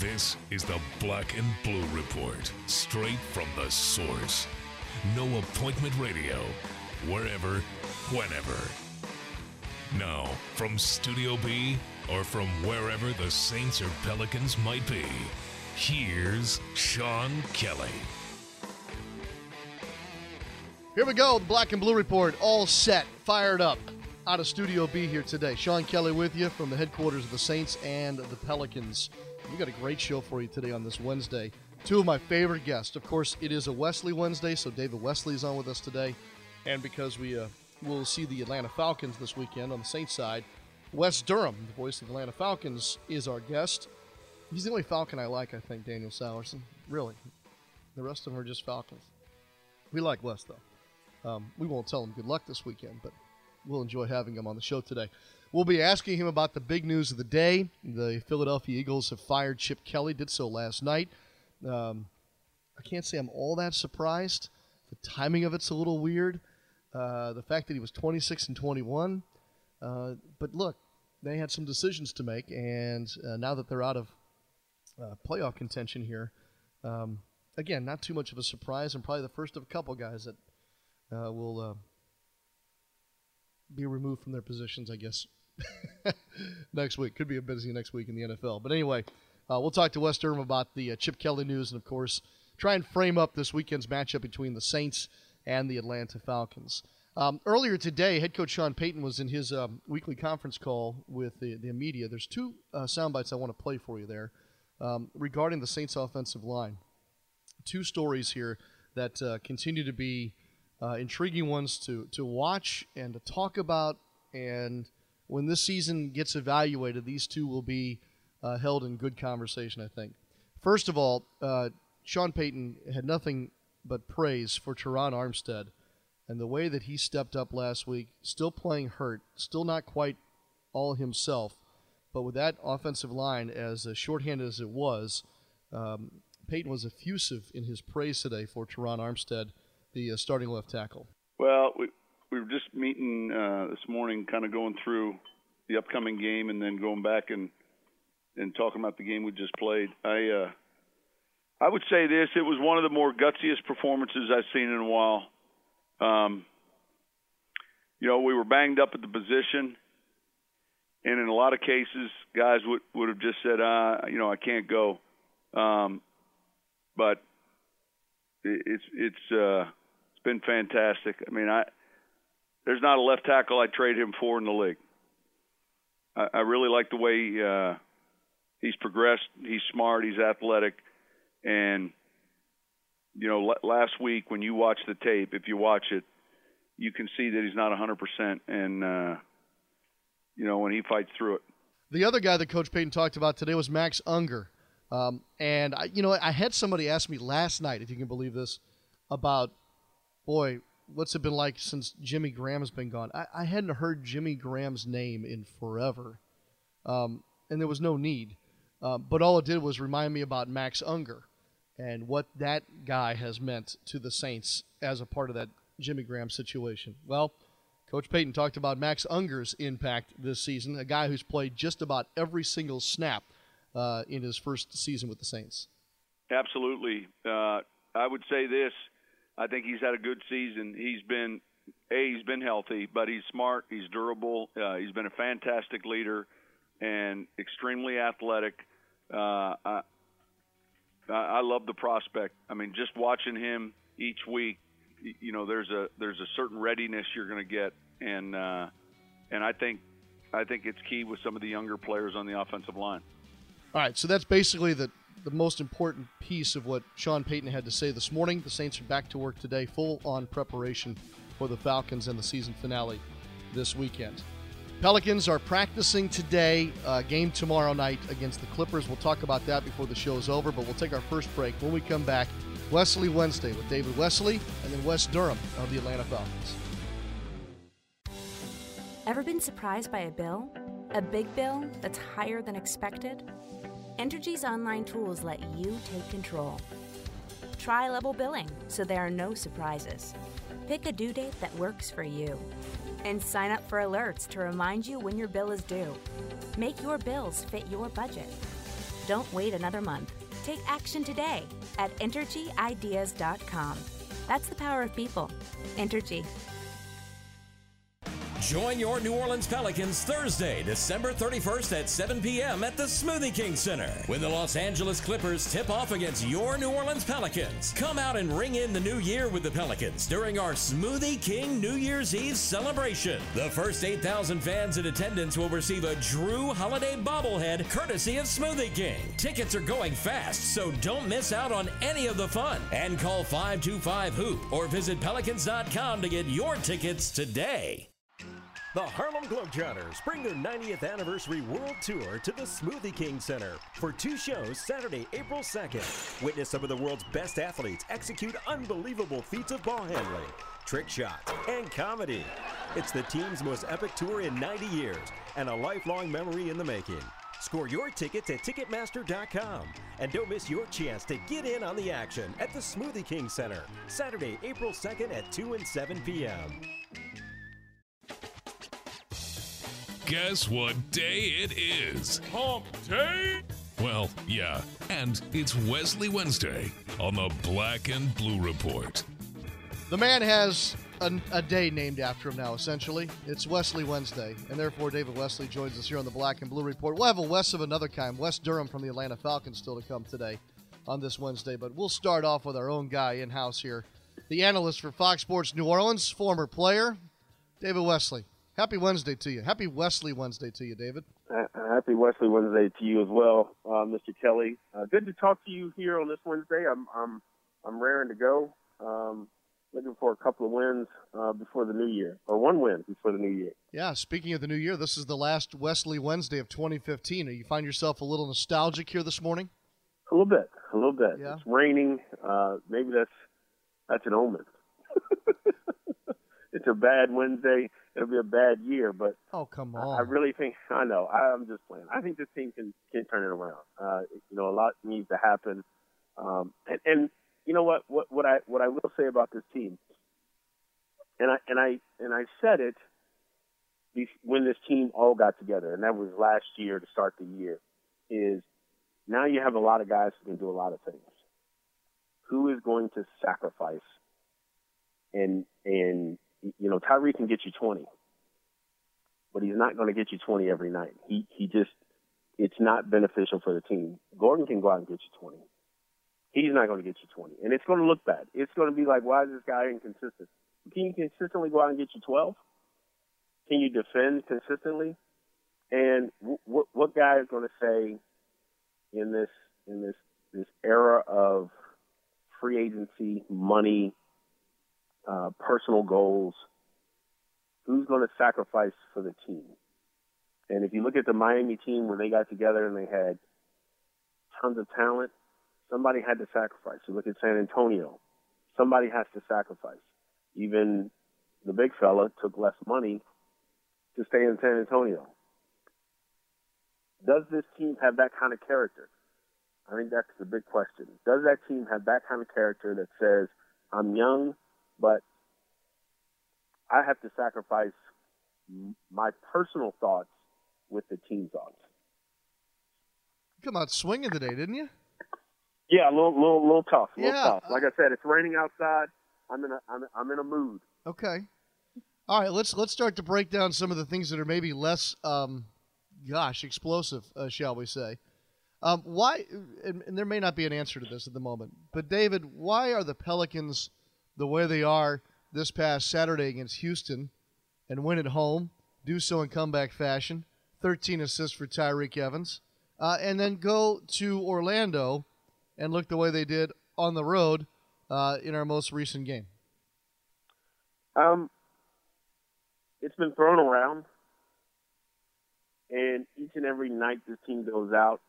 This is the Black and Blue Report, straight from the source. No appointment radio, wherever, whenever. Now, from Studio B or from wherever the Saints or Pelicans might be, here's Sean Kelly. Here we go, the Black and Blue Report, all set, fired up. Out of Studio B here today. Sean Kelly with you from the headquarters of the Saints and the Pelicans. We got a great show for you today on this Wednesday. Two of my favorite guests. Of course, it is a Wesley Wednesday, so David Wesley is on with us today. And because we uh, will see the Atlanta Falcons this weekend on the Saints side, Wes Durham, the voice of the Atlanta Falcons, is our guest. He's the only Falcon I like, I think, Daniel Salerson. Really. The rest of them are just Falcons. We like Wes, though. Um, we won't tell him good luck this weekend, but we'll enjoy having him on the show today. We'll be asking him about the big news of the day. The Philadelphia Eagles have fired Chip Kelly, did so last night. Um, I can't say I'm all that surprised. The timing of it's a little weird. Uh, the fact that he was 26 and 21. Uh, but look, they had some decisions to make, and uh, now that they're out of uh, playoff contention here, um, again, not too much of a surprise, and probably the first of a couple guys that uh, will uh, be removed from their positions, I guess, next week. Could be a busy next week in the NFL. But anyway, uh, we'll talk to Wes Durham about the uh, Chip Kelly news and, of course, try and frame up this weekend's matchup between the Saints and the Atlanta Falcons. Um, earlier today, head coach Sean Payton was in his um, weekly conference call with the, the media. There's two uh, sound bites I want to play for you there um, regarding the Saints offensive line. Two stories here that uh, continue to be uh, intriguing ones to, to watch and to talk about. And when this season gets evaluated, these two will be uh, held in good conversation, I think. First of all, uh, Sean Payton had nothing but praise for Terron Armstead and the way that he stepped up last week, still playing hurt, still not quite all himself, but with that offensive line as uh, shorthanded as it was, um, Payton was effusive in his praise today for Terron Armstead, the uh, starting left tackle. Well, we we were just meeting uh, this morning, kind of going through the upcoming game, and then going back and and talking about the game we just played. I uh, I would say this: it was one of the more gutsiest performances I've seen in a while. Um, you know, we were banged up at the position, and in a lot of cases, guys would would have just said, "Ah, you know, I can't go." Um, but it, it's it's uh, it's been fantastic. I mean, I there's not a left tackle I'd trade him for in the league. I, I really like the way uh, he's progressed. He's smart. He's athletic, and you know, last week when you watch the tape, if you watch it, you can see that he's not 100%, and uh, you know when he fights through it. The other guy that Coach Payton talked about today was Max Unger, um, and I, you know I had somebody ask me last night, if you can believe this, about boy, what's it been like since Jimmy Graham has been gone? I, I hadn't heard Jimmy Graham's name in forever, um, and there was no need. Uh, but all it did was remind me about Max Unger and what that guy has meant to the Saints as a part of that Jimmy Graham situation. Well, Coach Payton talked about Max Unger's impact this season, a guy who's played just about every single snap uh, in his first season with the Saints. Absolutely. Uh, I would say this. I think he's had a good season. He's been a he's been healthy, but he's smart. He's durable. Uh, he's been a fantastic leader and extremely athletic. Uh, I, I love the prospect. I mean, just watching him each week, you know, there's a there's a certain readiness you're going to get, and uh, and I think I think it's key with some of the younger players on the offensive line. All right, so that's basically the the most important piece of what Sean Payton had to say this morning. The Saints are back to work today, full on preparation for the Falcons and the season finale this weekend. Pelicans are practicing today, uh, game tomorrow night against the Clippers. We'll talk about that before the show is over, but we'll take our first break. When we come back, Wesley Wednesday with David Wesley and then Wes Durham of the Atlanta Falcons. Ever been surprised by a bill? A big bill that's higher than expected? Entergy's online tools let you take control. Try level billing so there are no surprises. Pick a due date that works for you and sign up for alerts to remind you when your bill is due. Make your bills fit your budget. Don't wait another month. Take action today at EnergyIdeas.com. That's the power of people. Entergy. Join your New Orleans Pelicans Thursday, December 31st at 7 p.m. at the Smoothie King Center when the Los Angeles Clippers tip off against your New Orleans Pelicans. Come out and ring in the new year with the Pelicans during our Smoothie King New Year's Eve celebration. The first 8,000 fans in attendance will receive a Jrue Holiday bobblehead courtesy of Smoothie King. Tickets are going fast, so don't miss out on any of the fun. And call 525 Hoop or visit pelicans.com to get your tickets today. The Harlem Globetrotters bring their 90th anniversary world tour to the Smoothie King Center for two shows Saturday, April 2nd. Witness some of the world's best athletes execute unbelievable feats of ball handling, trick shots, and comedy. It's the team's most epic tour in 90 years and a lifelong memory in the making. Score your tickets at Ticketmaster.com and don't miss your chance to get in on the action at the Smoothie King Center, Saturday, April 2nd at 2 and 7 p.m. Guess what day it is? Hump Day? Well, yeah, and it's Wesley Wednesday on the Black and Blue Report. The man has a, a, day named after him now, essentially. It's Wesley Wednesday, and therefore David Wesley joins us here on the Black and Blue Report. We'll have a Wes of another kind, Wes Durham from the Atlanta Falcons, still to come today on this Wednesday. But we'll start off with our own guy in house here, the analyst for Fox Sports New Orleans, former player, David Wesley. Happy Wednesday to you. Happy Wesley Wednesday to you, David. Uh, happy Wesley Wednesday to you as well, uh, Mr. Kelly. Uh, good to talk to you here on this Wednesday. I'm I'm I'm raring to go. Um, looking for a couple of wins uh, before the new year, or one win before the new year. Yeah. Speaking of the new year, this is the last Wesley Wednesday of 2015. Do You find yourself a little nostalgic here this morning? A little bit. A little bit. Yeah. It's raining. Uh, maybe that's that's an omen. it's a bad Wednesday it'll be a bad year. But oh come on, I, I really think I know. I, I'm just playing. I think this team can can turn it around. Uh, you know, a lot needs to happen. Um, and, and you know what? What what I what I will say about this team, and I and I and I said it when this team all got together, and that was last year to start the year. Is now you have a lot of guys who can do a lot of things. Who is going to sacrifice and and you know, Tyree can get you 20, but he's not going to get you 20 every night. He he just it's not beneficial for the team. Gordon can go out and get you 20. He's not going to get you 20, and it's going to look bad. It's going to be like, why is this guy inconsistent? Can you consistently go out and get you 12? Can you defend consistently? And what what guy is going to say in this in this this era of free agency, money, uh, personal goals. Who's going to sacrifice for the team? And if you look at the Miami team when they got together and they had tons of talent, somebody had to sacrifice. You look at San Antonio, somebody has to sacrifice. Even the big fella took less money to stay in San Antonio. Does this team have that kind of character? I think that's the big question. Does that team have that kind of character that says, I'm young, but I have to sacrifice my personal thoughts with the team thoughts. You come out swinging today, didn't you? Yeah, a little, little, little tough. A little yeah. tough. Like I said, it's raining outside. I'm in a, I'm, I'm in a mood. Okay. All right, let's let's start to break down some of the things that are maybe less, um, gosh, explosive, uh, shall we say? Um, why? And, and there may not be an answer to this at the moment, but David, why are the Pelicans the way they are this past Saturday against Houston and win at home, do so in comeback fashion. 13 assists for Tyreke Evans. Uh, and then go to Orlando and look the way they did on the road uh, in our most recent game. Um, it's been thrown around, and each and every night this team goes out,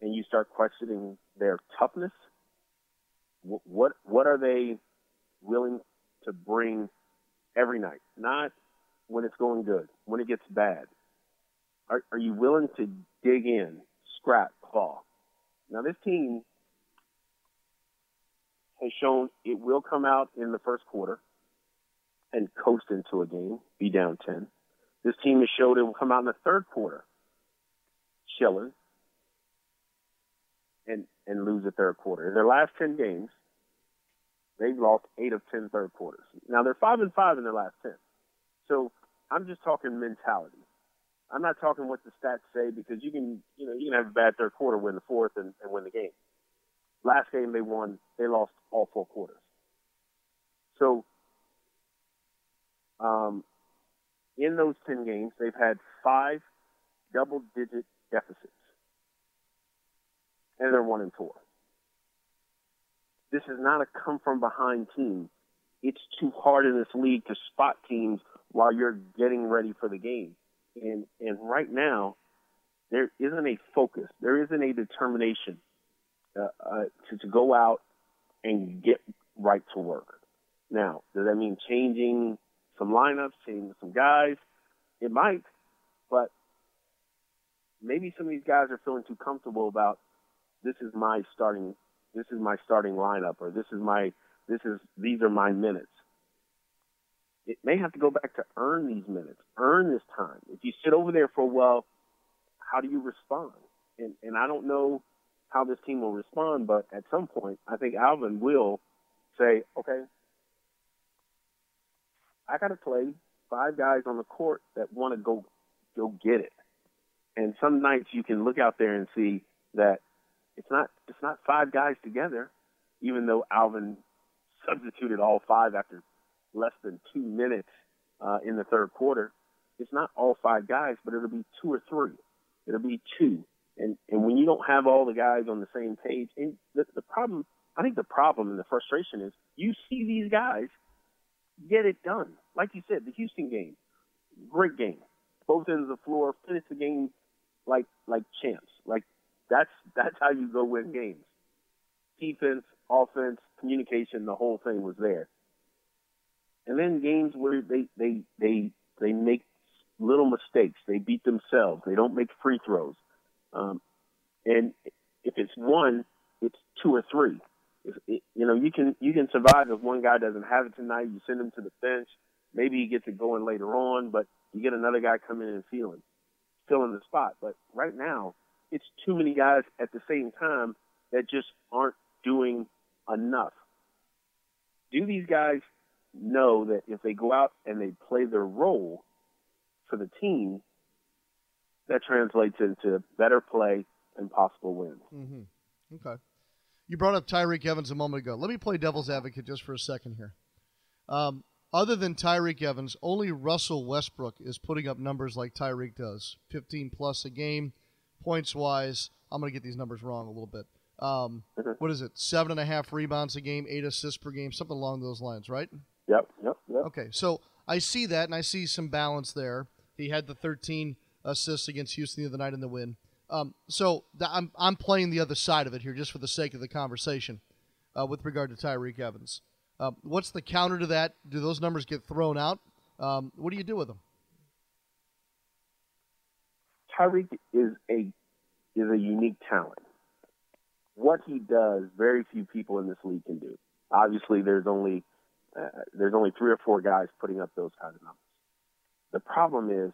and you start questioning their toughness. What what, what are they willing to bring every night, not when it's going good, when it gets bad. Are, are you willing to dig in, scrap, claw? Now, this team has shown it will come out in the first quarter and coast into a game, be down 10. This team has showed it will come out in the third quarter, chilling, and and lose the third quarter. In their last ten games, they've lost eight of ten third quarters. Now they're five and five in their last ten. So I'm just talking mentality. I'm not talking what the stats say because you can you know you can have a bad third quarter, win the fourth, and, and win the game. Last game they won, they lost all four quarters. So um, in those 10 games, they've had five double digit deficits. And they're one and four. This is not a come from behind team. It's too hard in this league to spot teams while you're getting ready for the game. And and right now, there isn't a focus. There isn't a determination uh, uh, to, to go out and get right to work. Now, does that mean changing some lineups, changing some guys? It might, but maybe some of these guys are feeling too comfortable about this is my starting this is my starting lineup or this is my this is these are my minutes. It may have to go back to earn these minutes, earn this time. If you sit over there for a while, how do you respond? And and I don't know how this team will respond, but at some point I think Alvin will say, Okay, I gotta play five guys on the court that want to go go get it. And some nights you can look out there and see that it's not it's not five guys together, even though Alvin substituted all five after less than two minutes uh, in the third quarter. It's not all five guys, but it'll be two or three. It'll be two. And and when you don't have all the guys on the same page, and the, the problem, I think the problem and the frustration is you see these guys get it done. Like you said, the Houston game, great game. Both ends of the floor, finish the game like like champs. Like that's that's how you go win games. Defense, offense, communication, the whole thing was there. And then games where they they they they make little mistakes, they beat themselves, they don't make free throws, um, and if it's one, it's two or three. If it, you know you can you can survive if one guy doesn't have it tonight. You send him to the bench. Maybe he gets it going later on, but you get another guy coming in and fill him, fill in the spot. But right now, it's too many guys at the same time that just aren't doing enough. Do these guys know that if they go out and they play their role for the team, that translates into better play and possible wins? Mm-hmm. Okay. You brought up Tyreke Evans a moment ago. Let me play devil's advocate just for a second here. Um, other than Tyreke Evans, only Russell Westbrook is putting up numbers like Tyreke does 15 plus a game, points wise. I'm going to get these numbers wrong a little bit. Um, Mhm. what is it? Seven and a half rebounds a game, eight assists per game, something along those lines, right? Yep, yep, yep. Okay, so I see that, and I see some balance there. He had the 13 assists against Houston the other night in the win. Um, so th- I'm I'm playing the other side of it here, just for the sake of the conversation, uh, with regard to Tyreke Evans. Uh, what's the counter to that? Do those numbers get thrown out? Um, what do you do with them? Tyreke is a is a unique talent. What he does, very few people in this league can do. Obviously, there's only uh, there's only three or four guys putting up those kind of numbers. The problem is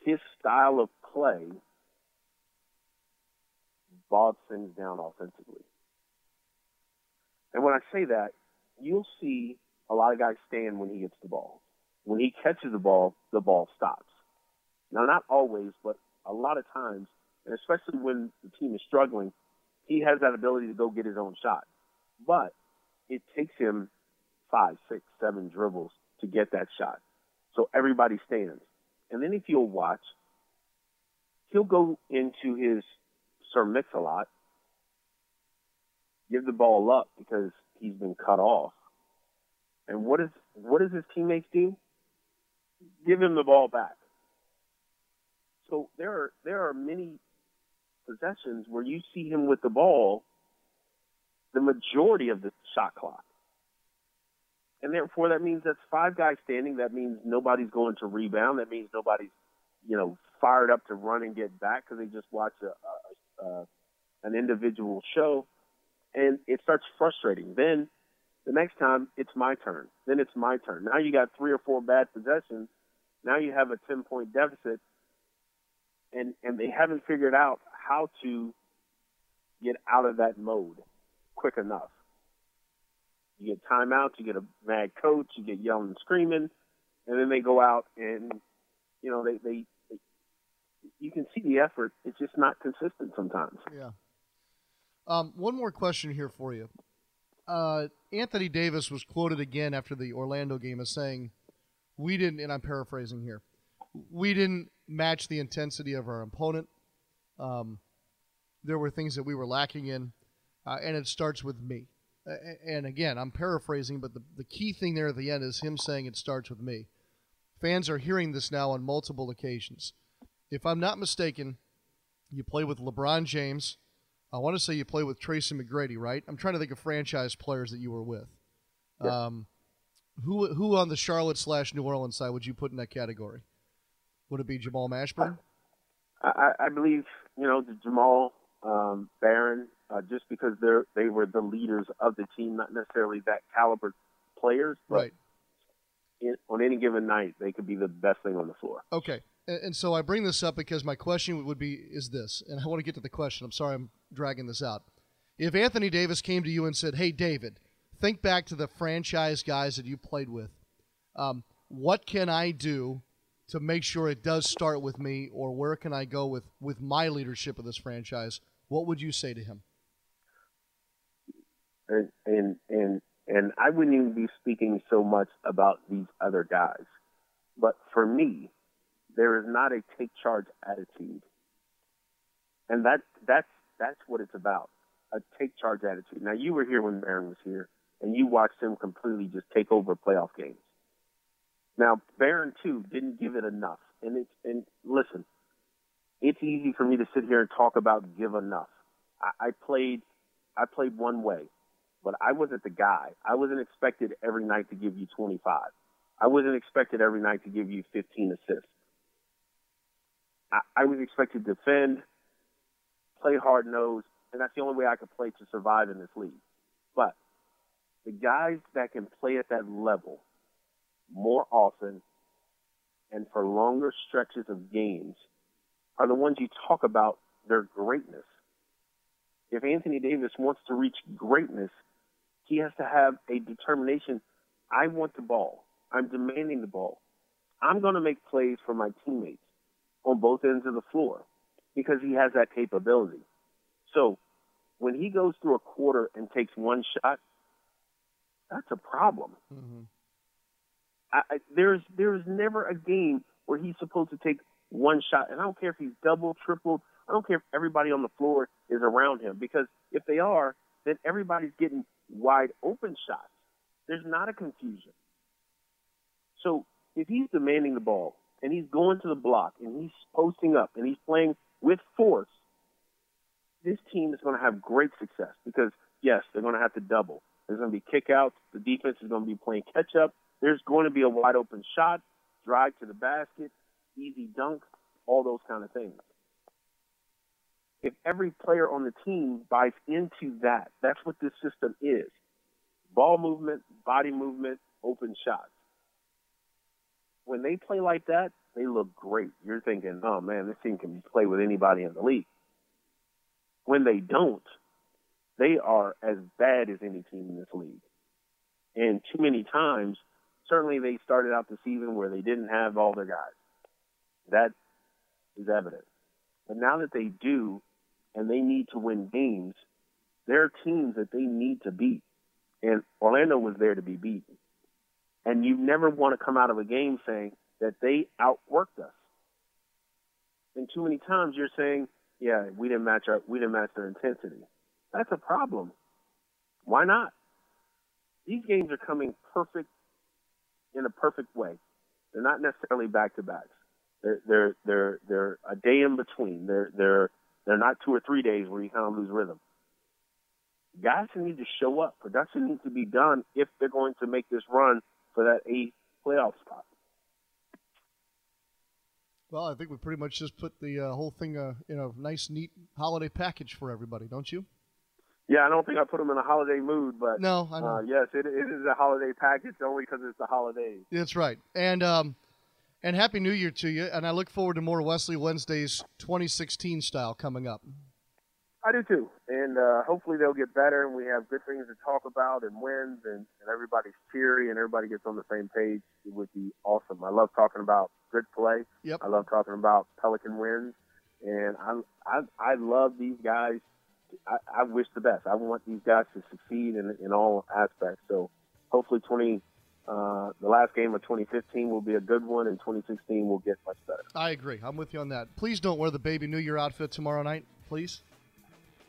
his style of play bogs things down offensively. And when I say that, you'll see a lot of guys stand when he gets the ball. When he catches the ball, the ball stops. Now, not always, but a lot of times, and especially when the team is struggling, he has that ability to go get his own shot. But it takes him five, six, seven dribbles to get that shot. So everybody stands. And then if you'll watch, he'll go into his Sir Mix-a-Lot, give the ball up because he's been cut off. And what is what does his teammates do? Give him the ball back. So there are there are many possessions where you see him with the ball the majority of the shot clock. And therefore that means that's five guys standing, that means nobody's going to rebound, that means nobody's, you know, fired up to run and get back because they just watched a, a, a an individual show and it starts frustrating. Then the next time it's my turn. Then it's my turn. Now you got three or four bad possessions. Now you have a 10 point deficit and, and they haven't figured out how to get out of that mode quick enough. You get timeouts, you get a mad coach, you get yelling and screaming, and then they go out and you know they they, they you can see the effort. It's just not consistent sometimes. Yeah. Um, one more question here for you. Uh, Anthony Davis was quoted again after the Orlando game as saying, "We didn't," and I'm paraphrasing here. We didn't match the intensity of our opponent. Um, there were things that we were lacking in, uh, and it starts with me. Uh, and again, I'm paraphrasing, but the, the key thing there at the end is him saying it starts with me. Fans are hearing this now on multiple occasions. If I'm not mistaken, you play with LeBron James. I want to say you play with Tracy McGrady, right? I'm trying to think of franchise players that you were with. Yeah. Um, who who on the Charlotte slash New Orleans side would you put in that category? Would it be Jamal Mashburn? I, I believe you know the Jamal um, Baron, uh, just because they're they were the leaders of the team, not necessarily that caliber players, but Right. in, on any given night they could be the best thing on the floor. Okay. And, and so I bring this up because my question would be is this, and I want to get to the question. I'm sorry I'm dragging this out. If Anthony Davis came to you and said, "Hey, David, think back to the franchise guys that you played with. Um, what can I do to make sure it does start with me, or where can I go with with my leadership of this franchise?" What would you say to him? and and and and I wouldn't even be speaking so much about these other guys, but for me, there is not a take charge attitude, and that that's that's what it's about a take charge attitude. Now you were here when Baron was here, and you watched him completely just take over a playoff games. Now Baron too didn't give it enough, and it's and listen, it's easy for me to sit here and talk about give enough. I, I played I played one way but I wasn't the guy. I wasn't expected every night to give you 25. I wasn't expected every night to give you 15 assists. I, I was expected to defend, play hard nosed, and that's the only way I could play to survive in this league. But the guys that can play at that level more often and for longer stretches of games are the ones you talk about their greatness. If Anthony Davis wants to reach greatness, he has to have a determination. I want the ball. I'm demanding the ball. I'm going to make plays for my teammates on both ends of the floor because he has that capability. So when he goes through a quarter and takes one shot, that's a problem. Mm-hmm. I, there's there's never a game where he's supposed to take one shot, and I don't care if he's double, triple. I don't care if everybody on the floor is around him because if they are, then everybody's getting wide open shots. There's not a confusion. So if he's demanding the ball and he's going to the block and he's posting up and he's playing with force, this team is going to have great success because yes, they're going to have to double. There's going to be kickouts. The defense is going to be playing catch up. There's going to be a wide open shot, drive to the basket, easy dunk, all those kind of things if every player on the team buys into that, that's what this system is. Ball movement, body movement, open shots. When they play like that, they look great. You're thinking, oh man, this team can play with anybody in the league. When they don't, they are as bad as any team in this league. And too many times, certainly they started out the season where they didn't have all their guys. That is evident. But now that they do, and they need to win games, there are teams that they need to beat. And Orlando was there to be beaten. And you never want to come out of a game saying that they outworked us. And too many times you're saying, yeah, we didn't match our we didn't match their intensity. That's a problem. Why not? These games are coming perfect in a perfect way. They're not necessarily back to backs. They're they're they're they're a day in between. They're they're they're not two or three days where you kind of lose rhythm. Guys need to show up. Production needs to be done if they're going to make this run for that eighth playoff spot. Well, I think we pretty much just put the uh, whole thing uh, in a nice, neat holiday package for everybody, don't you? Yeah, I don't think I put them in a holiday mood, but No, I know. uh, yes, it, it is a holiday package only because it's the holidays. That's right. And um, and happy New Year to you. And I look forward to more Wesley Wednesdays 2016 style coming up. I do too, and uh, hopefully they'll get better, and we have good things to talk about, and wins, and, and everybody's cheery, and everybody gets on the same page. It would be awesome. I love talking about good play. Yep. I love talking about Pelican wins, and I I, I love these guys. I, I wish the best. I want these guys to succeed in in all aspects. So hopefully, 20 uh, the last game of 2015 will be a good one, and 2016 will get much better. I agree. I'm with you on that. Please don't wear the baby New Year outfit tomorrow night, please.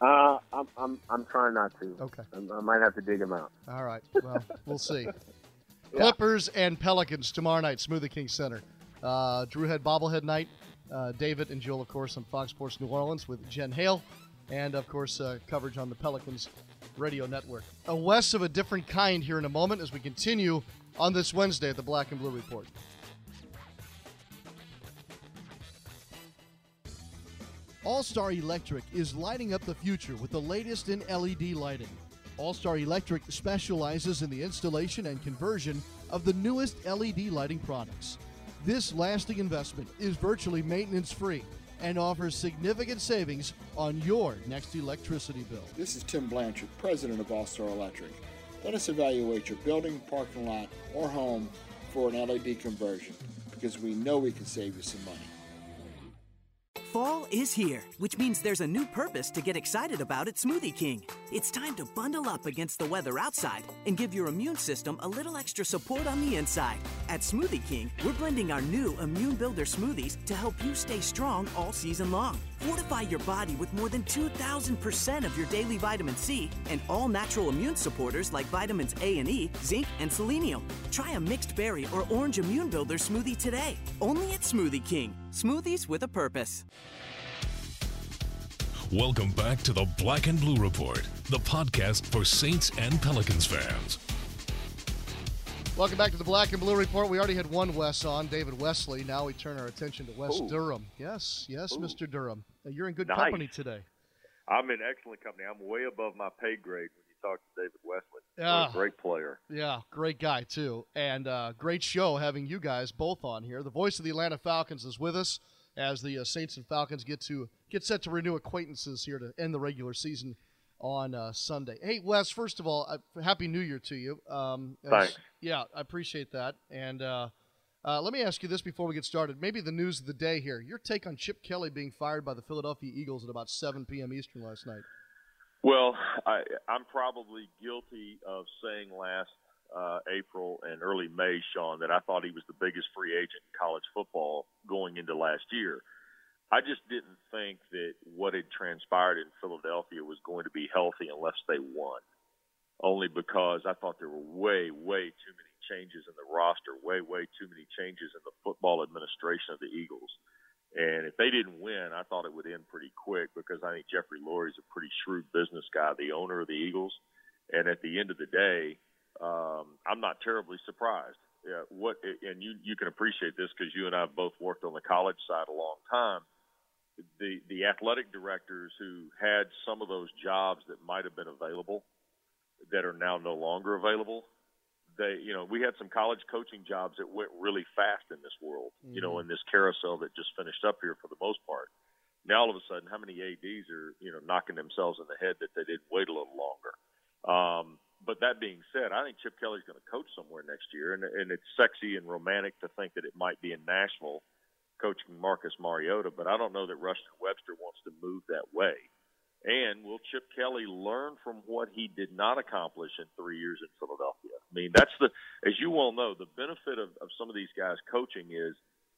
Uh, I'm, I'm, I'm trying not to. Okay. I, I might have to dig him out. All right. Well, we'll see. Clippers and Pelicans tomorrow night, Smoothie King Center. Uh, Drew Head Bobblehead Night. Uh, David and Joel, of course, on Fox Sports New Orleans with Jen Hale. And, of course, uh, coverage on the Pelicans radio network. A Wes of a different kind here in a moment as we continue on this Wednesday at the Black and Blue Report. All Star Electric is lighting up the future with the latest in LED lighting. All Star Electric specializes in the installation and conversion of the newest LED lighting products. This lasting investment is virtually maintenance free and offers significant savings on your next electricity bill. This is Tim Blanchard, president of All Star Electric. Let us evaluate your building, parking lot, or home for an LED conversion because we know we can save you some money. Fall is here, which means there's a new purpose to get excited about at Smoothie King. It's time to bundle up against the weather outside and give your immune system a little extra support on the inside. At Smoothie King, we're blending our new Immune Builder smoothies to help you stay strong all season long. Fortify your body with more than 2,000% of your daily vitamin C and all natural immune supporters like vitamins A and E, zinc, and selenium. Try a mixed berry or orange Immune Builder smoothie today. Only at Smoothie King. Smoothies with a purpose. Welcome back to the Black and Blue Report, the podcast for Saints and Pelicans fans. Welcome back to the Black and Blue Report. We already had one Wes on, David Wesley. Now we turn our attention to Wes Ooh. Durham. Yes, yes, Ooh. Mr. Durham. Uh, You're in good Nice. company today. I'm in excellent company. I'm way above my pay grade when you talk to David Wesley. Yeah. A great player. Yeah, great guy too, and uh, great show having you guys both on here. The voice of the Atlanta Falcons is with us as the uh, Saints and Falcons get to get set to renew acquaintances here to end the regular season on uh, Sunday. Hey, Wes, first of all, uh, happy New Year to you. Um, Thanks. Yeah, I appreciate that. And uh, uh, let me ask you this before we get started. Maybe the news of the day here. Your take on Chip Kelly being fired by the Philadelphia Eagles at about 7 p.m. Eastern last night. Well, I, I'm probably guilty of saying last uh, April and early May, Sean, that I thought he was the biggest free agent in college football going into last year. I just didn't think that what had transpired in Philadelphia was going to be healthy unless they won. Only because I thought there were way, way too many changes in the roster, way, way too many changes in the football administration of the Eagles. And if they didn't win, I thought it would end pretty quick because I think Jeffrey Lurie's a pretty shrewd business guy, the owner of the Eagles. And at the end of the day, um, I'm not terribly surprised. Yeah, what and you you can appreciate this because you and I have both worked on the college side a long time. The the athletic directors who had some of those jobs that might have been available that are now no longer available. They, you know, we had some college coaching jobs that went really fast in this world, you know, in this carousel that just finished up here for the most part. Now all of a sudden, how many ads are, you know, knocking themselves in the head that they didn't wait a little longer? Um, but that being said, I think Chip Kelly's going to coach somewhere next year, and, and it's sexy and romantic to think that it might be in Nashville coaching Marcus Mariota, but I don't know that Ruston Webster wants to move that way. And will Chip Kelly learn from what he did not accomplish in three years in Philadelphia? I mean, that's the, as you well know, the benefit of, of some of these guys coaching is,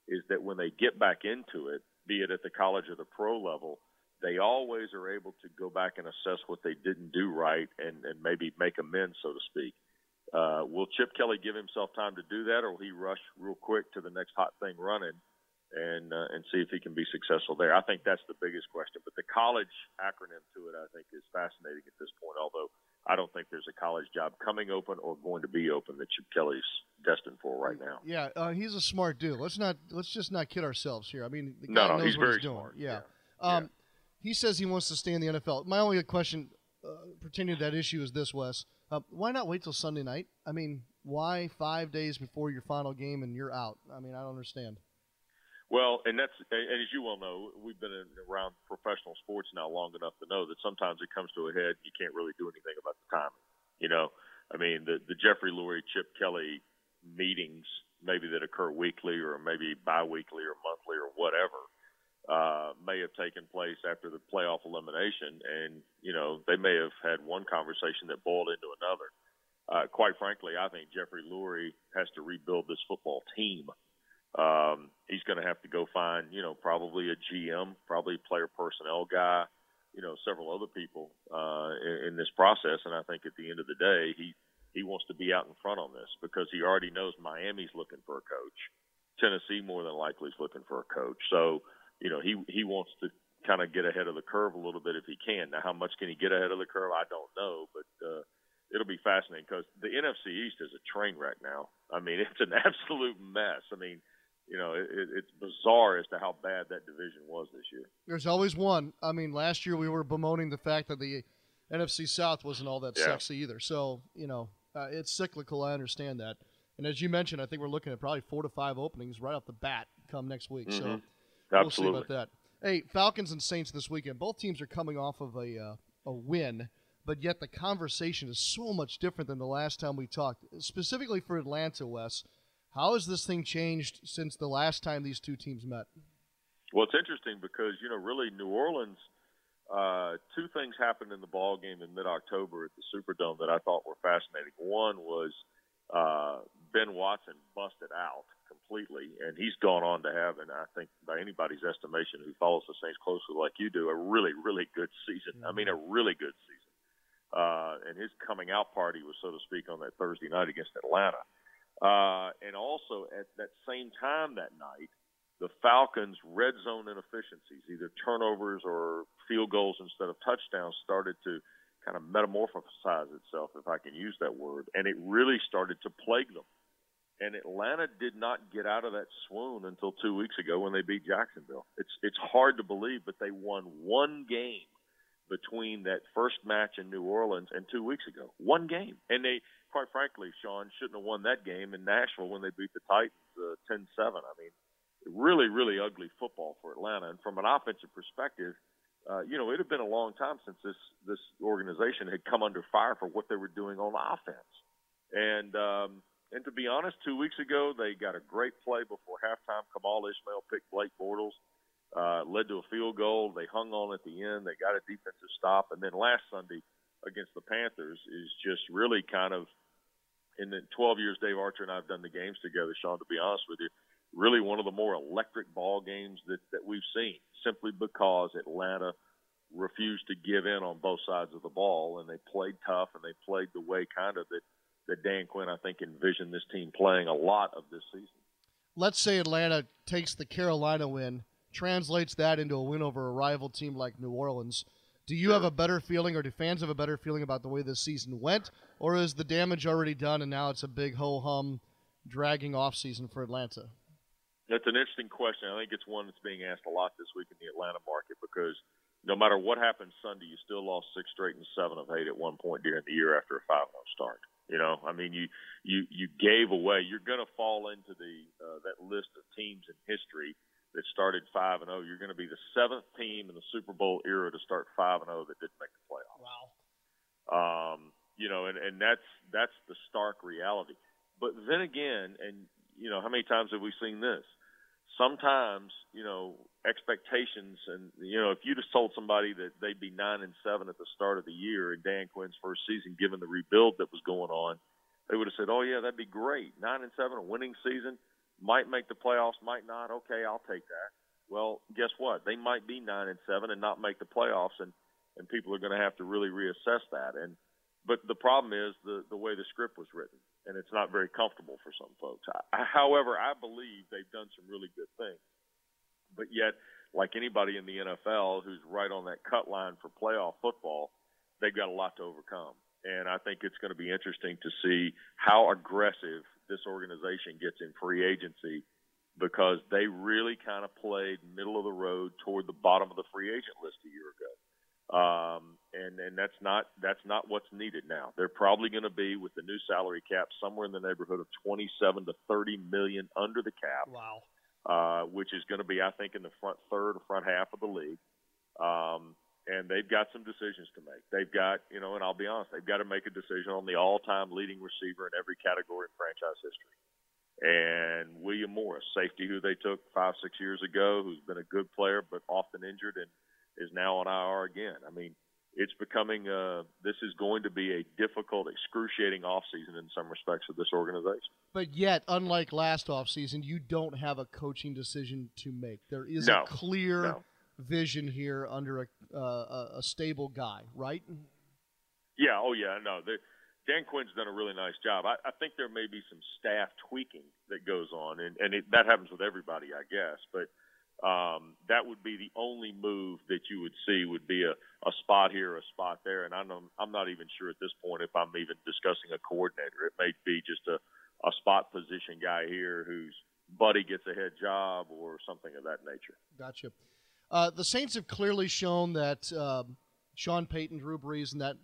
is that when they get back into it, be it at the college or the pro level, they always are able to go back and assess what they didn't do right and, and maybe make amends, so to speak. Uh, will Chip Kelly give himself time to do that, or will he rush real quick to the next hot thing running and uh, and see if he can be successful there? I think that's the biggest question. But the college acronym to it, I think, is fascinating at this point. Although I don't think there's a college job coming open or going to be open that Chip Kelly's destined for right now. Yeah, uh, he's a smart dude. Let's not let's just not kid ourselves here. I mean, the guy no, knows he's what very he's doing. smart. Yeah. Yeah. Um, He says he wants to stay in the NFL. My only question uh, pertaining to that issue is this, Wes. Uh, why not wait till Sunday night? I mean, why five days before your final game and you're out? I mean, I don't understand. Well, and that's and as you well know, we've been in, around professional sports now long enough to know that sometimes it comes to a head. You can't really do anything about the timing. You know, I mean, the the Jeffrey Lurie, Chip Kelly meetings, maybe that occur weekly or maybe biweekly or monthly or whatever, uh, may have taken place after the playoff elimination, and you know they may have had one conversation that boiled into another. Uh, quite frankly, I think Jeffrey Lurie has to rebuild this football team um, he's going to have to go find, you know, probably a GM, probably player personnel guy, you know, several other people uh, in, in this process. And I think at the end of the day, he he wants to be out in front on this because he already knows Miami's looking for a coach. Tennessee more than likely is looking for a coach. So, you know, he he wants to kind of get ahead of the curve a little bit if he can. Now, how much can he get ahead of the curve? I don't know, but uh, it'll be fascinating because the NFC East is a train wreck now. I mean, it's an absolute mess. I mean, you know, it, it's bizarre as to how bad that division was this year. There's always one. I mean, last year we were bemoaning the fact that the NFC South wasn't all that yeah. sexy either. So, you know, uh, it's cyclical. I understand that. And as you mentioned, I think we're looking at probably four to five openings right off the bat come next week. Mm-hmm. So we'll see about that. Hey, Falcons and Saints this weekend. Both teams are coming off of a uh, a win, but yet the conversation is so much different than the last time we talked. Specifically for Atlanta, Wes. How has this thing changed since the last time these two teams met? Well, it's interesting because you know, really, New Orleans. Uh, two things happened in the ball game in mid-October at the Superdome that I thought were fascinating. One was uh, Ben Watson busted out completely, and he's gone on to have, and I think by anybody's estimation who follows the Saints closely like you do, a really, really good season. Mm-hmm. I mean, a really good season. Uh, and his coming out party was, so to speak, on that Thursday night against Atlanta. Uh, and also at that same time that night, the Falcons' red zone inefficiencies, either turnovers or field goals instead of touchdowns, started to kind of metamorphosize itself, if I can use that word, and it really started to plague them. And Atlanta did not get out of that swoon until two weeks ago when they beat Jacksonville. It's it's hard to believe, but they won one game between that first match in New Orleans and two weeks ago. One game, and they quite frankly, Sean shouldn't have won that game in Nashville when they beat the Titans uh, 10-7. I mean, really, really ugly football for Atlanta. And from an offensive perspective, uh, you know, it had been a long time since this this organization had come under fire for what they were doing on offense. And um, and to be honest, two weeks ago they got a great play before halftime. Kemal Ishmael picked Blake Bortles, uh, led to a field goal. They hung on at the end. They got a defensive stop, and then last Sunday against the Panthers is just really kind of in the 12 years Dave Archer and I've done the games together, Sean, to be honest with you, really one of the more electric ball games that, that we've seen simply because Atlanta refused to give in on both sides of the ball and they played tough and they played the way kind of that, that Dan Quinn, I think, envisioned this team playing a lot of this season. Let's say Atlanta takes the Carolina win, translates that into a win over a rival team like New Orleans – do you have a better feeling, or do fans have a better feeling about the way this season went, or is the damage already done and now it's a big ho hum, dragging off season for Atlanta? That's an interesting question. I think it's one that's being asked a lot this week in the Atlanta market because no matter what happens Sunday, you still lost six straight and seven of eight at one point during the year after a five zero start. You know, I mean, you you you gave away. You're going to fall into the uh, that list of teams in history that started five and zero. Oh, you're going to be the seventh team in the Super Bowl era to start five and zero oh that didn't make the playoffs. Wow. Um, you know, and and that's that's the stark reality. But then again, and you know, how many times have we seen this? Sometimes, you know, expectations, and you know, if you'd have told somebody that they'd be nine and seven at the start of the year in Dan Quinn's first season, given the rebuild that was going on, they would have said, "Oh yeah, that'd be great, nine and seven, a winning season." Might make the playoffs, might not. Okay, I'll take that. Well, guess what? They might be nine and seven and not make the playoffs, and and people are going to have to really reassess that. And but the problem is the the way the script was written, and it's not very comfortable for some folks. I, however, I believe they've done some really good things, but yet, like anybody in the NFL who's right on that cut line for playoff football, they've got a lot to overcome. And I think it's going to be interesting to see how aggressive this organization gets in free agency because they really kind of played middle of the road toward the bottom of the free agent list a year ago. Um, and and that's not that's not what's needed now. They're probably going to be with the new salary cap somewhere in the neighborhood of 27 to 30 million under the cap. Wow. uh, which is going to be, I think, in the front third or front half of the league. Um, and they've got some decisions to make. They've got, you know, and I'll be honest, they've got to make a decision on the all-time leading receiver in every category in franchise history. And William Morris, safety who they took five, six years ago, who's been a good player but often injured and is now on IR again. I mean, it's becoming uh, this is going to be a difficult, excruciating offseason in some respects of this organization. But yet, unlike last offseason, you don't have a coaching decision to make. There is no. a clear no. vision here under a, uh, a stable guy, right? Yeah. Oh, yeah. No. Dan Quinn's done a really nice job. I, I think there may be some staff tweaking that goes on, and, and it, that happens with everybody, I guess. But um, that would be the only move that you would see would be a, a spot here, a spot there. And I'm, I'm not even sure at this point if I'm even discussing a coordinator. It may be just a, a spot position guy here whose buddy gets a head job or something of that nature. Gotcha. Uh, the Saints have clearly shown that um, Sean Payton, Drew Brees, and that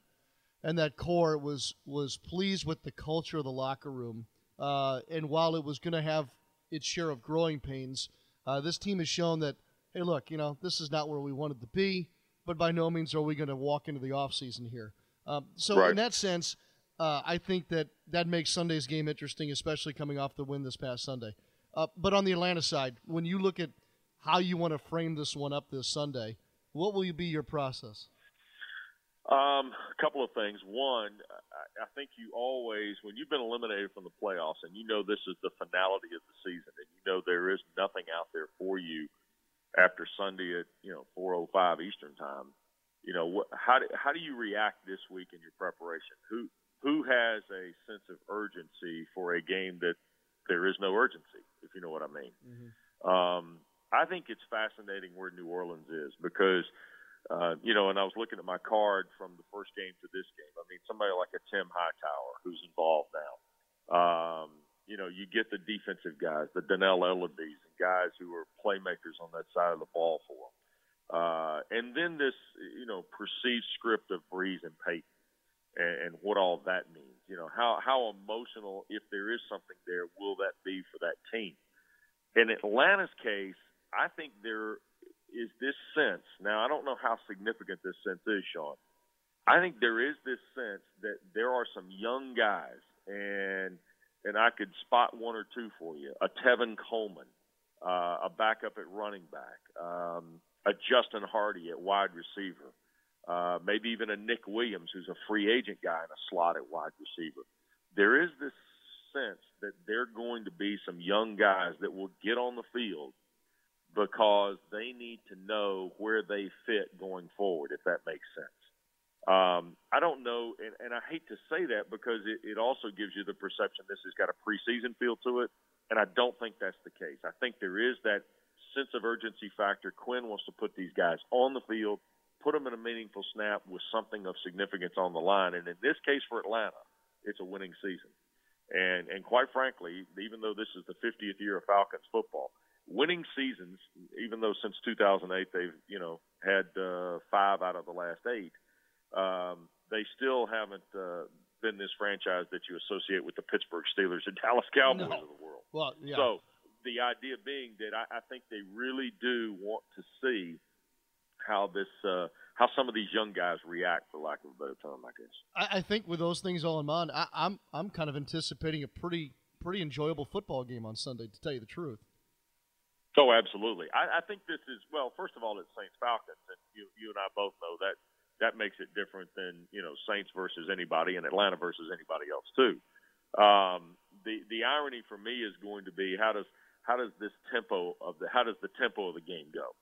and that core was was pleased with the culture of the locker room. Uh, and while it was going to have its share of growing pains, uh, this team has shown that, hey, look, you know, this is not where we wanted to be, but by no means are we going to walk into the offseason here. Um, so, right. in that sense, uh, I think that that makes Sunday's game interesting, especially coming off the win this past Sunday. Uh, but on the Atlanta side, when you look at how you want to frame this one up this Sunday, what will be your process? Um, a couple of things. One, I, I think you always, when you've been eliminated from the playoffs and you know this is the finality of the season and you know there is nothing out there for you after Sunday at, you know, 4.05 Eastern time, you know, what, how, do, how do you react this week in your preparation? Who, who has a sense of urgency for a game that there is no urgency, if you know what I mean? Mm-hmm. Um, I think it's fascinating where New Orleans is because – uh, you know, and I was looking at my card from the first game to this game. I mean, somebody like a Tim Hightower who's involved now. Um, you know, you get the defensive guys, the Danell Ellerbes, and guys who are playmakers on that side of the ball for them. Uh, and then this, you know, perceived script of Brees and Payton and, and what all that means. You know, how, how emotional, if there is something there, will that be for that team? In Atlanta's case, I think there is this sense. Now, I don't know how significant this sense is, Sean. I think there is this sense that there are some young guys, and and I could spot one or two for you: a Tevin Coleman, uh, a backup at running back, um, a Justin Hardy at wide receiver, uh, maybe even a Nick Williams, who's a free agent guy in a slot at wide receiver. There is this sense that there are going to be some young guys that will get on the field because they need to know where they fit going forward, if that makes sense. Um, I don't know, and, and I hate to say that because it, it also gives you the perception this has got a preseason feel to it, and I don't think that's the case. I think there is that sense of urgency factor. Quinn wants to put these guys on the field, put them in a meaningful snap with something of significance on the line, and in this case for Atlanta, it's a winning season. And and quite frankly, even though this is the 50th year of Falcons football, winning seasons, even though since 2008 they've you know had uh, five out of the last eight, um, they still haven't uh, been this franchise that you associate with the Pittsburgh Steelers and Dallas Cowboys no. of the world. Well, yeah. So the idea being that I, I think they really do want to see how this uh, how some of these young guys react, for lack of a better term, I guess. I, I think with those things all in mind, I, I'm I'm kind of anticipating a pretty pretty enjoyable football game on Sunday, to tell you the truth. Oh, absolutely. I, I think this is well. First of all, it's Saints Falcons, and you you and I both know that that makes it different than you know Saints versus anybody and Atlanta versus anybody else too. Um, the the irony for me is going to be how does how does this tempo of the how does the tempo of the game go?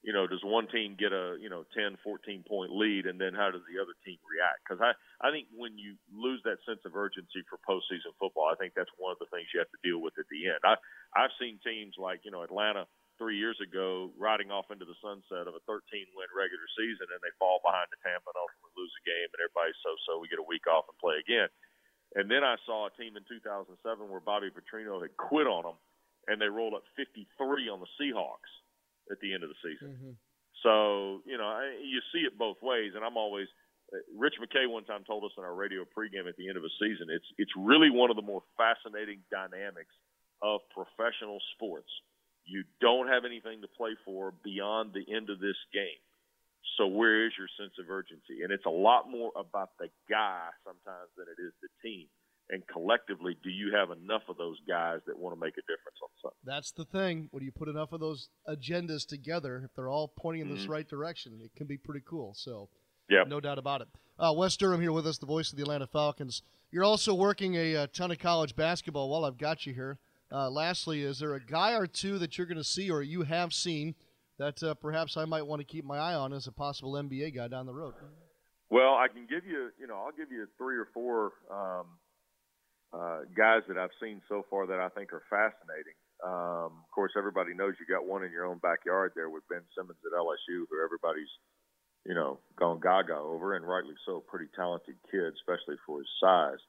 You know, does one team get a you know 10, 14 point lead, and then how does the other team react? Because I I think when you lose that sense of urgency for postseason football, I think that's one of the things you have to deal with at the end. I I've seen teams like you know Atlanta three years ago riding off into the sunset of a 13 win regular season, and they fall behind to Tampa and ultimately lose a game, and everybody's so so. We get a week off and play again. And then I saw a team in 2007 where Bobby Petrino had quit on them, and they rolled up 53 on the Seahawks at the end of the season. Mm-hmm. So you know you see it both ways, and I'm always. Rich McKay one time told us in our radio pregame at the end of a season, it's it's really one of the more fascinating dynamics of professional sports. You don't have anything to play for beyond the end of this game. So where is your sense of urgency? And it's a lot more about the guy sometimes than it is the team. And collectively, do you have enough of those guys that want to make a difference on Sunday? That's the thing. When you put enough of those agendas together, if they're all pointing in this Mhm. right direction, it can be pretty cool. So, Yep. no doubt about it. Uh, Wes Durham here with us, the voice of the Atlanta Falcons. You're also working a, uh ton of college basketball while I've got you here. Uh, lastly, is there a guy or two that you're going to see or you have seen that uh, perhaps I might want to keep my eye on as a possible NBA guy down the road? Well, I can give you, you know, I'll give you three or four um, uh, guys that I've seen so far that I think are fascinating. Um, of course, everybody knows you got one in your own backyard there with Ben Simmons at LSU, who everybody's, you know, gone gaga over, and rightly so. Pretty talented kid, especially for his size.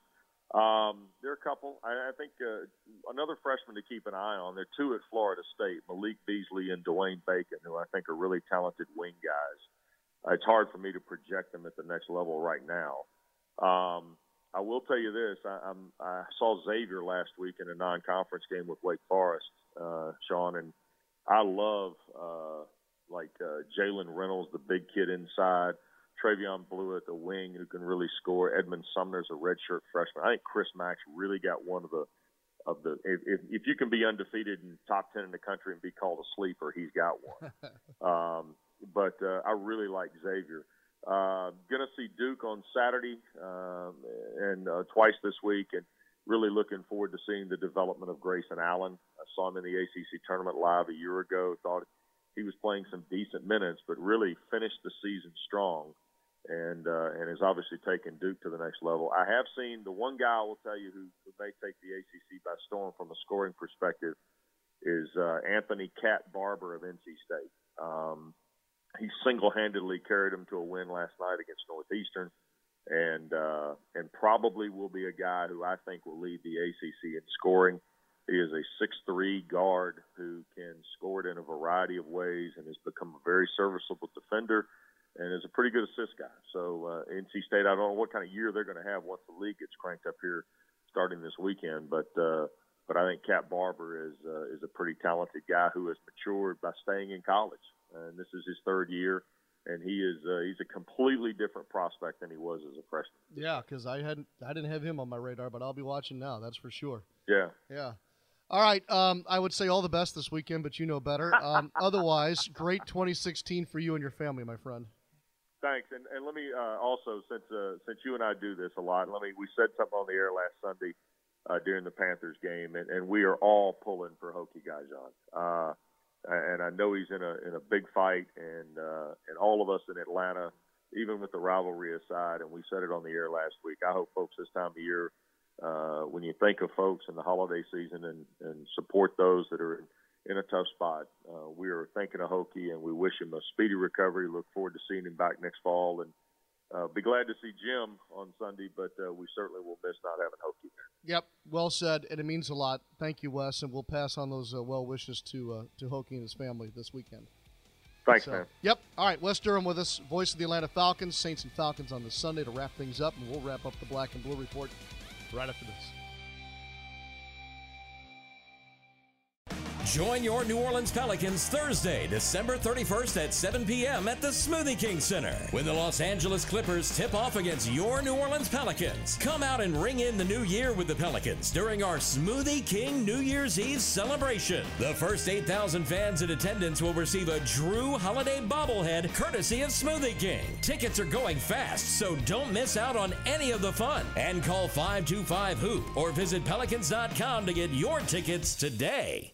Um, there are a couple. I, I think uh, another freshman to keep an eye on. There are two at Florida State, Malik Beasley and Dwayne Bacon, who I think are really talented wing guys. Uh, it's hard for me to project them at the next level right now. Um, I will tell you this: I, I'm, I saw Xavier last week in a non-conference game with Wake Forest, uh, Sean, and I love uh, like uh, Jalen Reynolds, the big kid inside. Trevon Bluiett at the wing, who can really score. Edmond Sumner's a redshirt freshman. I think Chris Mack's really got one of the of the. If, if, if you can be undefeated in top ten in the country and be called a sleeper, he's got one. um, but uh, I really like Xavier. Uh, gonna see Duke on Saturday um, and uh, twice this week, and really looking forward to seeing the development of Grayson Allen. I saw him in the ACC tournament live a year ago. Thought he was playing some decent minutes, but really finished the season strong, and uh, and has obviously taken Duke to the next level. I have seen the one guy I will tell you who, who may take the ACC by storm from a scoring perspective is uh, Anthony Cat Barber of NC State. Um, he single-handedly carried them to a win last night against Northeastern, and uh, and probably will be a guy who I think will lead the ACC in scoring. He is a six-three guard who can score it in a variety of ways and has become a very serviceable defender and is a pretty good assist guy. So uh, NC State, I don't know what kind of year they're going to have once the league gets cranked up here starting this weekend, but uh, but I think Cat Barber is uh, is a pretty talented guy who has matured by staying in college, and this is his third year, and he is uh, he's a completely different prospect than he was as a freshman. Yeah, because I hadn't, I didn't have him on my radar, but I'll be watching now. That's for sure. Yeah. Yeah. All right. Um, I would say all the best this weekend, but you know better. Um, otherwise, great 2016 for you and your family, my friend. Thanks, and and let me uh, also since uh, since you and I do this a lot, let me we said something on the air last Sunday uh, during the Panthers game, and, and we are all pulling for Hokie Gajan. Uh, and I know he's in a in a big fight, and uh, and all of us in Atlanta, even with the rivalry aside, and we said it on the air last week. I hope folks this time of year, uh, when you think of folks in the holiday season and and support those that are in a tough spot. Uh, we are thinking of Hokie, and we wish him a speedy recovery. Look forward to seeing him back next fall, and uh, be glad to see Jim on Sunday. But uh, we certainly will miss not having Hokie there. Yep, well said, and it means a lot. Thank you, Wes, and we'll pass on those uh, well wishes to uh, to Hokie and his family this weekend. Thanks, So, man. Yep. All right, Wes Durham with us, voice of the Atlanta Falcons, Saints and Falcons on this Sunday to wrap things up, and we'll wrap up the Black and Blue report right after this. Join your New Orleans Pelicans Thursday, December 31st at 7 p.m. at the Smoothie King Center when the Los Angeles Clippers tip off against your New Orleans Pelicans. Come out and ring in the new year with the Pelicans during our Smoothie King New Year's Eve celebration. The first 8,000 fans in attendance will receive a Jrue Holiday bobblehead courtesy of Smoothie King. Tickets are going fast, so don't miss out on any of the fun. And call 525 Hoop or visit pelicans.com to get your tickets today.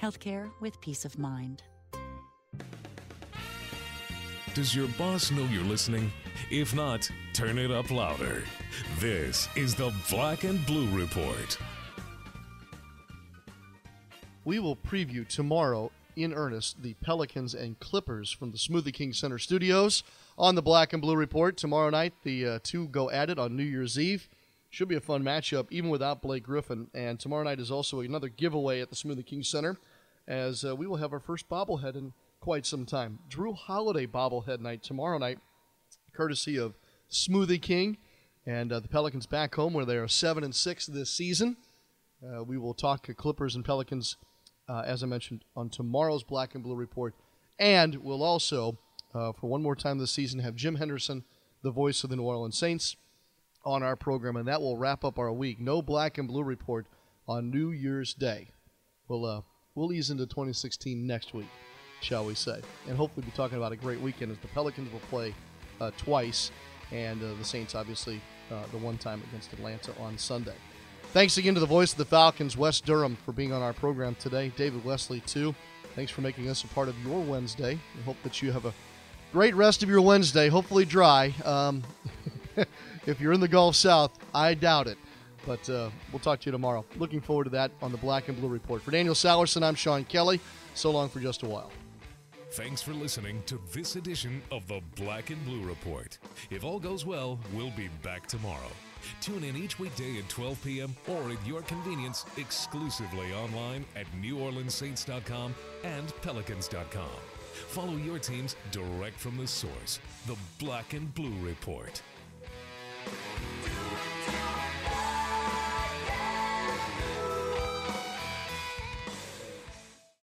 healthcare with peace of mind. Does your boss know you're listening? If not, turn it up louder. This is the Black and Blue Report. We will preview tomorrow in earnest the Pelicans and Clippers from the Smoothie King Center studios on the Black and Blue Report. Tomorrow night, the uh, two go at it on New Year's Eve. Should be a fun matchup, even without Blake Griffin. And tomorrow night is also another giveaway at the Smoothie King Center, as uh, we will have our first bobblehead in quite some time. Jrue Holiday bobblehead night tomorrow night, courtesy of Smoothie King and uh, the Pelicans back home, where they are seven and six this season. Uh, we will talk Clippers and Pelicans, uh, as I mentioned, on tomorrow's Black and Blue Report, and we'll also, uh, for one more time this season, have Jim Henderson, the voice of the New Orleans Saints, on our program, and that will wrap up our week. No Black and Blue Report on New Year's Day. We'll uh, we'll ease into 2016 next week, shall we say, and hopefully be talking about a great weekend as the Pelicans will play uh, twice, and uh, the Saints obviously uh, the one time against Atlanta on Sunday. Thanks again to the voice of the Falcons, Wes Durham, for being on our program today. David Wesley, too. Thanks for making us a part of your Wednesday. We hope that you have a great rest of your Wednesday, hopefully dry. Um, if you're in the Gulf South, I doubt it. But uh, we'll talk to you tomorrow. Looking forward to that on the Black and Blue Report. For Daniel Salerson, I'm Sean Kelly. So long for just a while. Thanks for listening to this edition of the Black and Blue Report. If all goes well, we'll be back tomorrow. Tune in each weekday at 12 p.m. or at your convenience exclusively online at NewOrleansSaints.com and Pelicans.com. Follow your teams direct from the source, the Black and Blue Report. Bye.